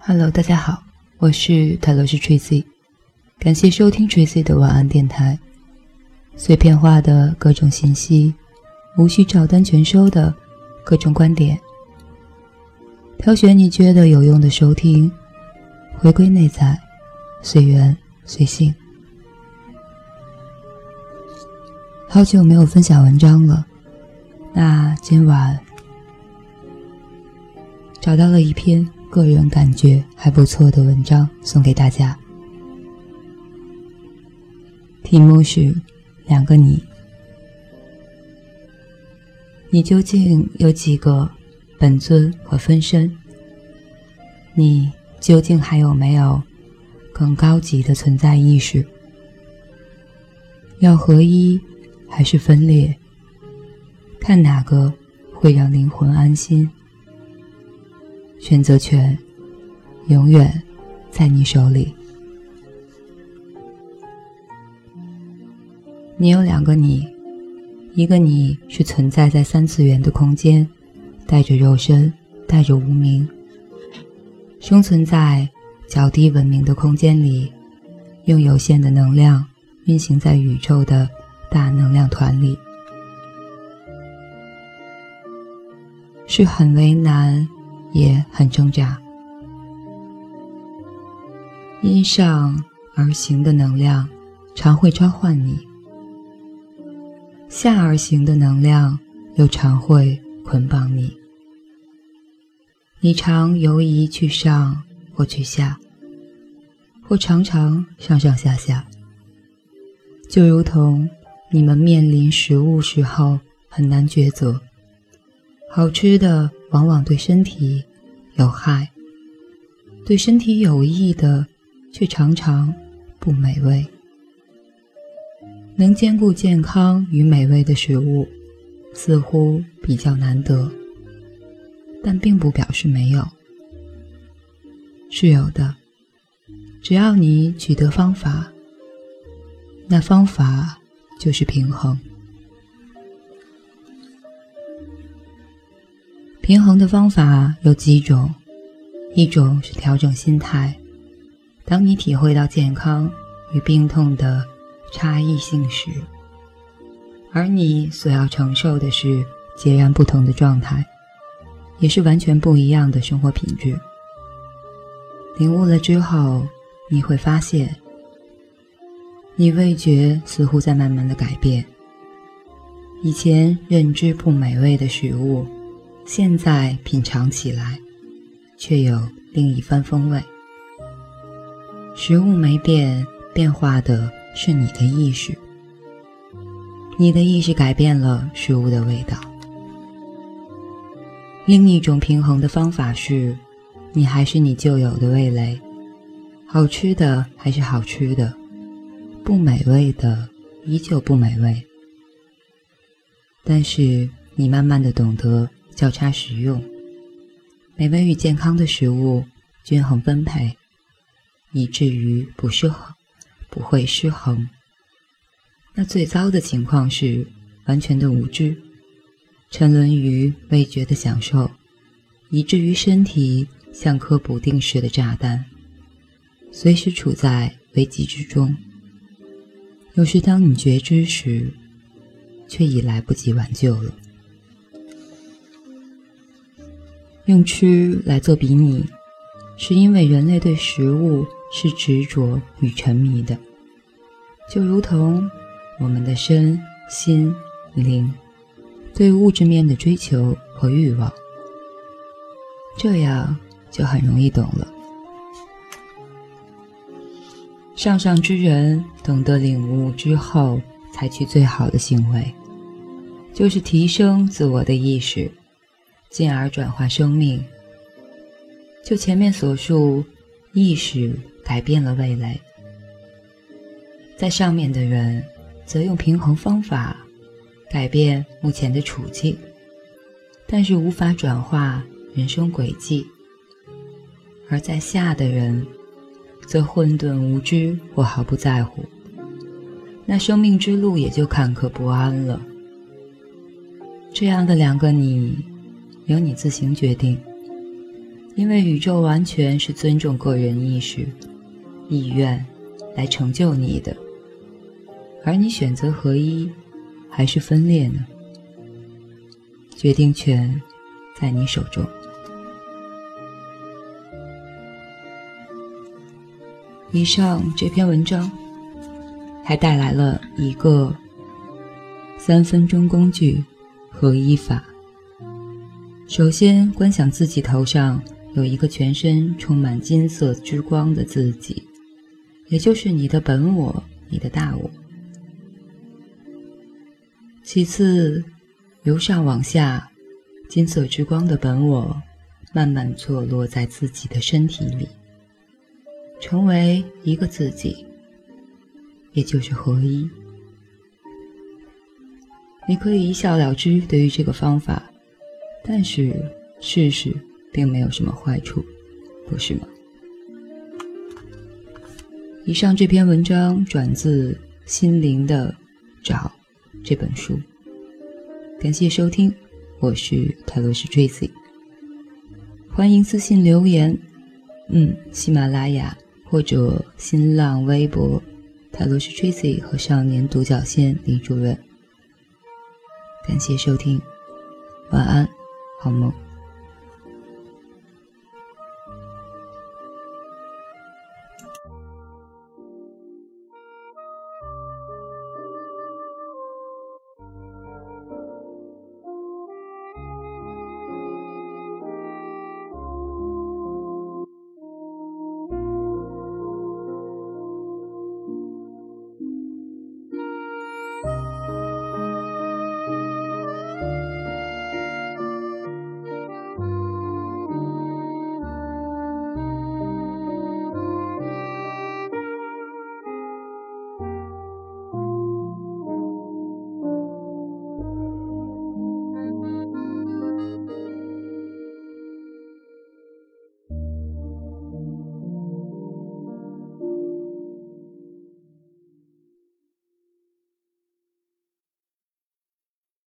Hello，大家好，我是泰罗斯 Tracy，感谢收听 Tracy 的晚安电台。碎片化的各种信息，无需照单全收的各种观点，挑选你觉得有用的收听，回归内在，随缘随性。好久没有分享文章了，那今晚找到了一篇。个人感觉还不错的文章送给大家，题目是《两个你》，你究竟有几个本尊和分身？你究竟还有没有更高级的存在意识？要合一还是分裂？看哪个会让灵魂安心？选择权永远在你手里。你有两个你，一个你是存在在三次元的空间，带着肉身，带着无名，生存在较低文明的空间里，用有限的能量运行在宇宙的大能量团里，是很为难。也很挣扎。因上而行的能量常会召唤你，下而行的能量又常会捆绑你。你常犹疑去上或去下，或常常上上下下，就如同你们面临食物时候很难抉择，好吃的。往往对身体有害，对身体有益的却常常不美味。能兼顾健康与美味的食物似乎比较难得，但并不表示没有，是有的。只要你取得方法，那方法就是平衡。平衡的方法有几种，一种是调整心态。当你体会到健康与病痛的差异性时，而你所要承受的是截然不同的状态，也是完全不一样的生活品质。领悟了之后，你会发现，你味觉似乎在慢慢的改变。以前认知不美味的食物。现在品尝起来，却有另一番风味。食物没变，变化的是你的意识。你的意识改变了食物的味道。另一种平衡的方法是，你还是你旧有的味蕾，好吃的还是好吃的，不美味的依旧不美味。但是你慢慢的懂得。交叉食用，美味与健康的食物均衡分配，以至于不失衡，不会失衡。那最糟的情况是完全的无知，沉沦于味觉的享受，以至于身体像颗不定时的炸弹，随时处在危机之中。有时当你觉知时，却已来不及挽救了。用吃来做比拟，是因为人类对食物是执着与沉迷的，就如同我们的身心灵对物质面的追求和欲望。这样就很容易懂了。上上之人懂得领悟之后，采取最好的行为，就是提升自我的意识。进而转化生命。就前面所述，意识改变了味蕾。在上面的人，则用平衡方法改变目前的处境，但是无法转化人生轨迹；而在下的人，则混沌无知或毫不在乎，那生命之路也就坎坷不安了。这样的两个你，由你自行决定，因为宇宙完全是尊重个人意识、意愿来成就你的，而你选择合一还是分裂呢？决定权在你手中。以上这篇文章还带来了一个三分钟工具合一法。首先，观想自己头上有一个全身充满金色之光的自己，也就是你的本我，你的大我。其次，由上往下，金色之光的本我慢慢坐落在自己的身体里。成为一个自己，也就是合一。你可以一笑了之对于这个方法，但是试试并没有什么坏处，不是吗？以上这篇文章转自《心灵的找》这本书。感谢收听，我是泰罗斯 Tracy，欢迎私信留言。嗯，喜马拉雅。或者新浪微博泰罗斯 Tracy 和少年独角仙李主任，感谢收听，晚安，好梦。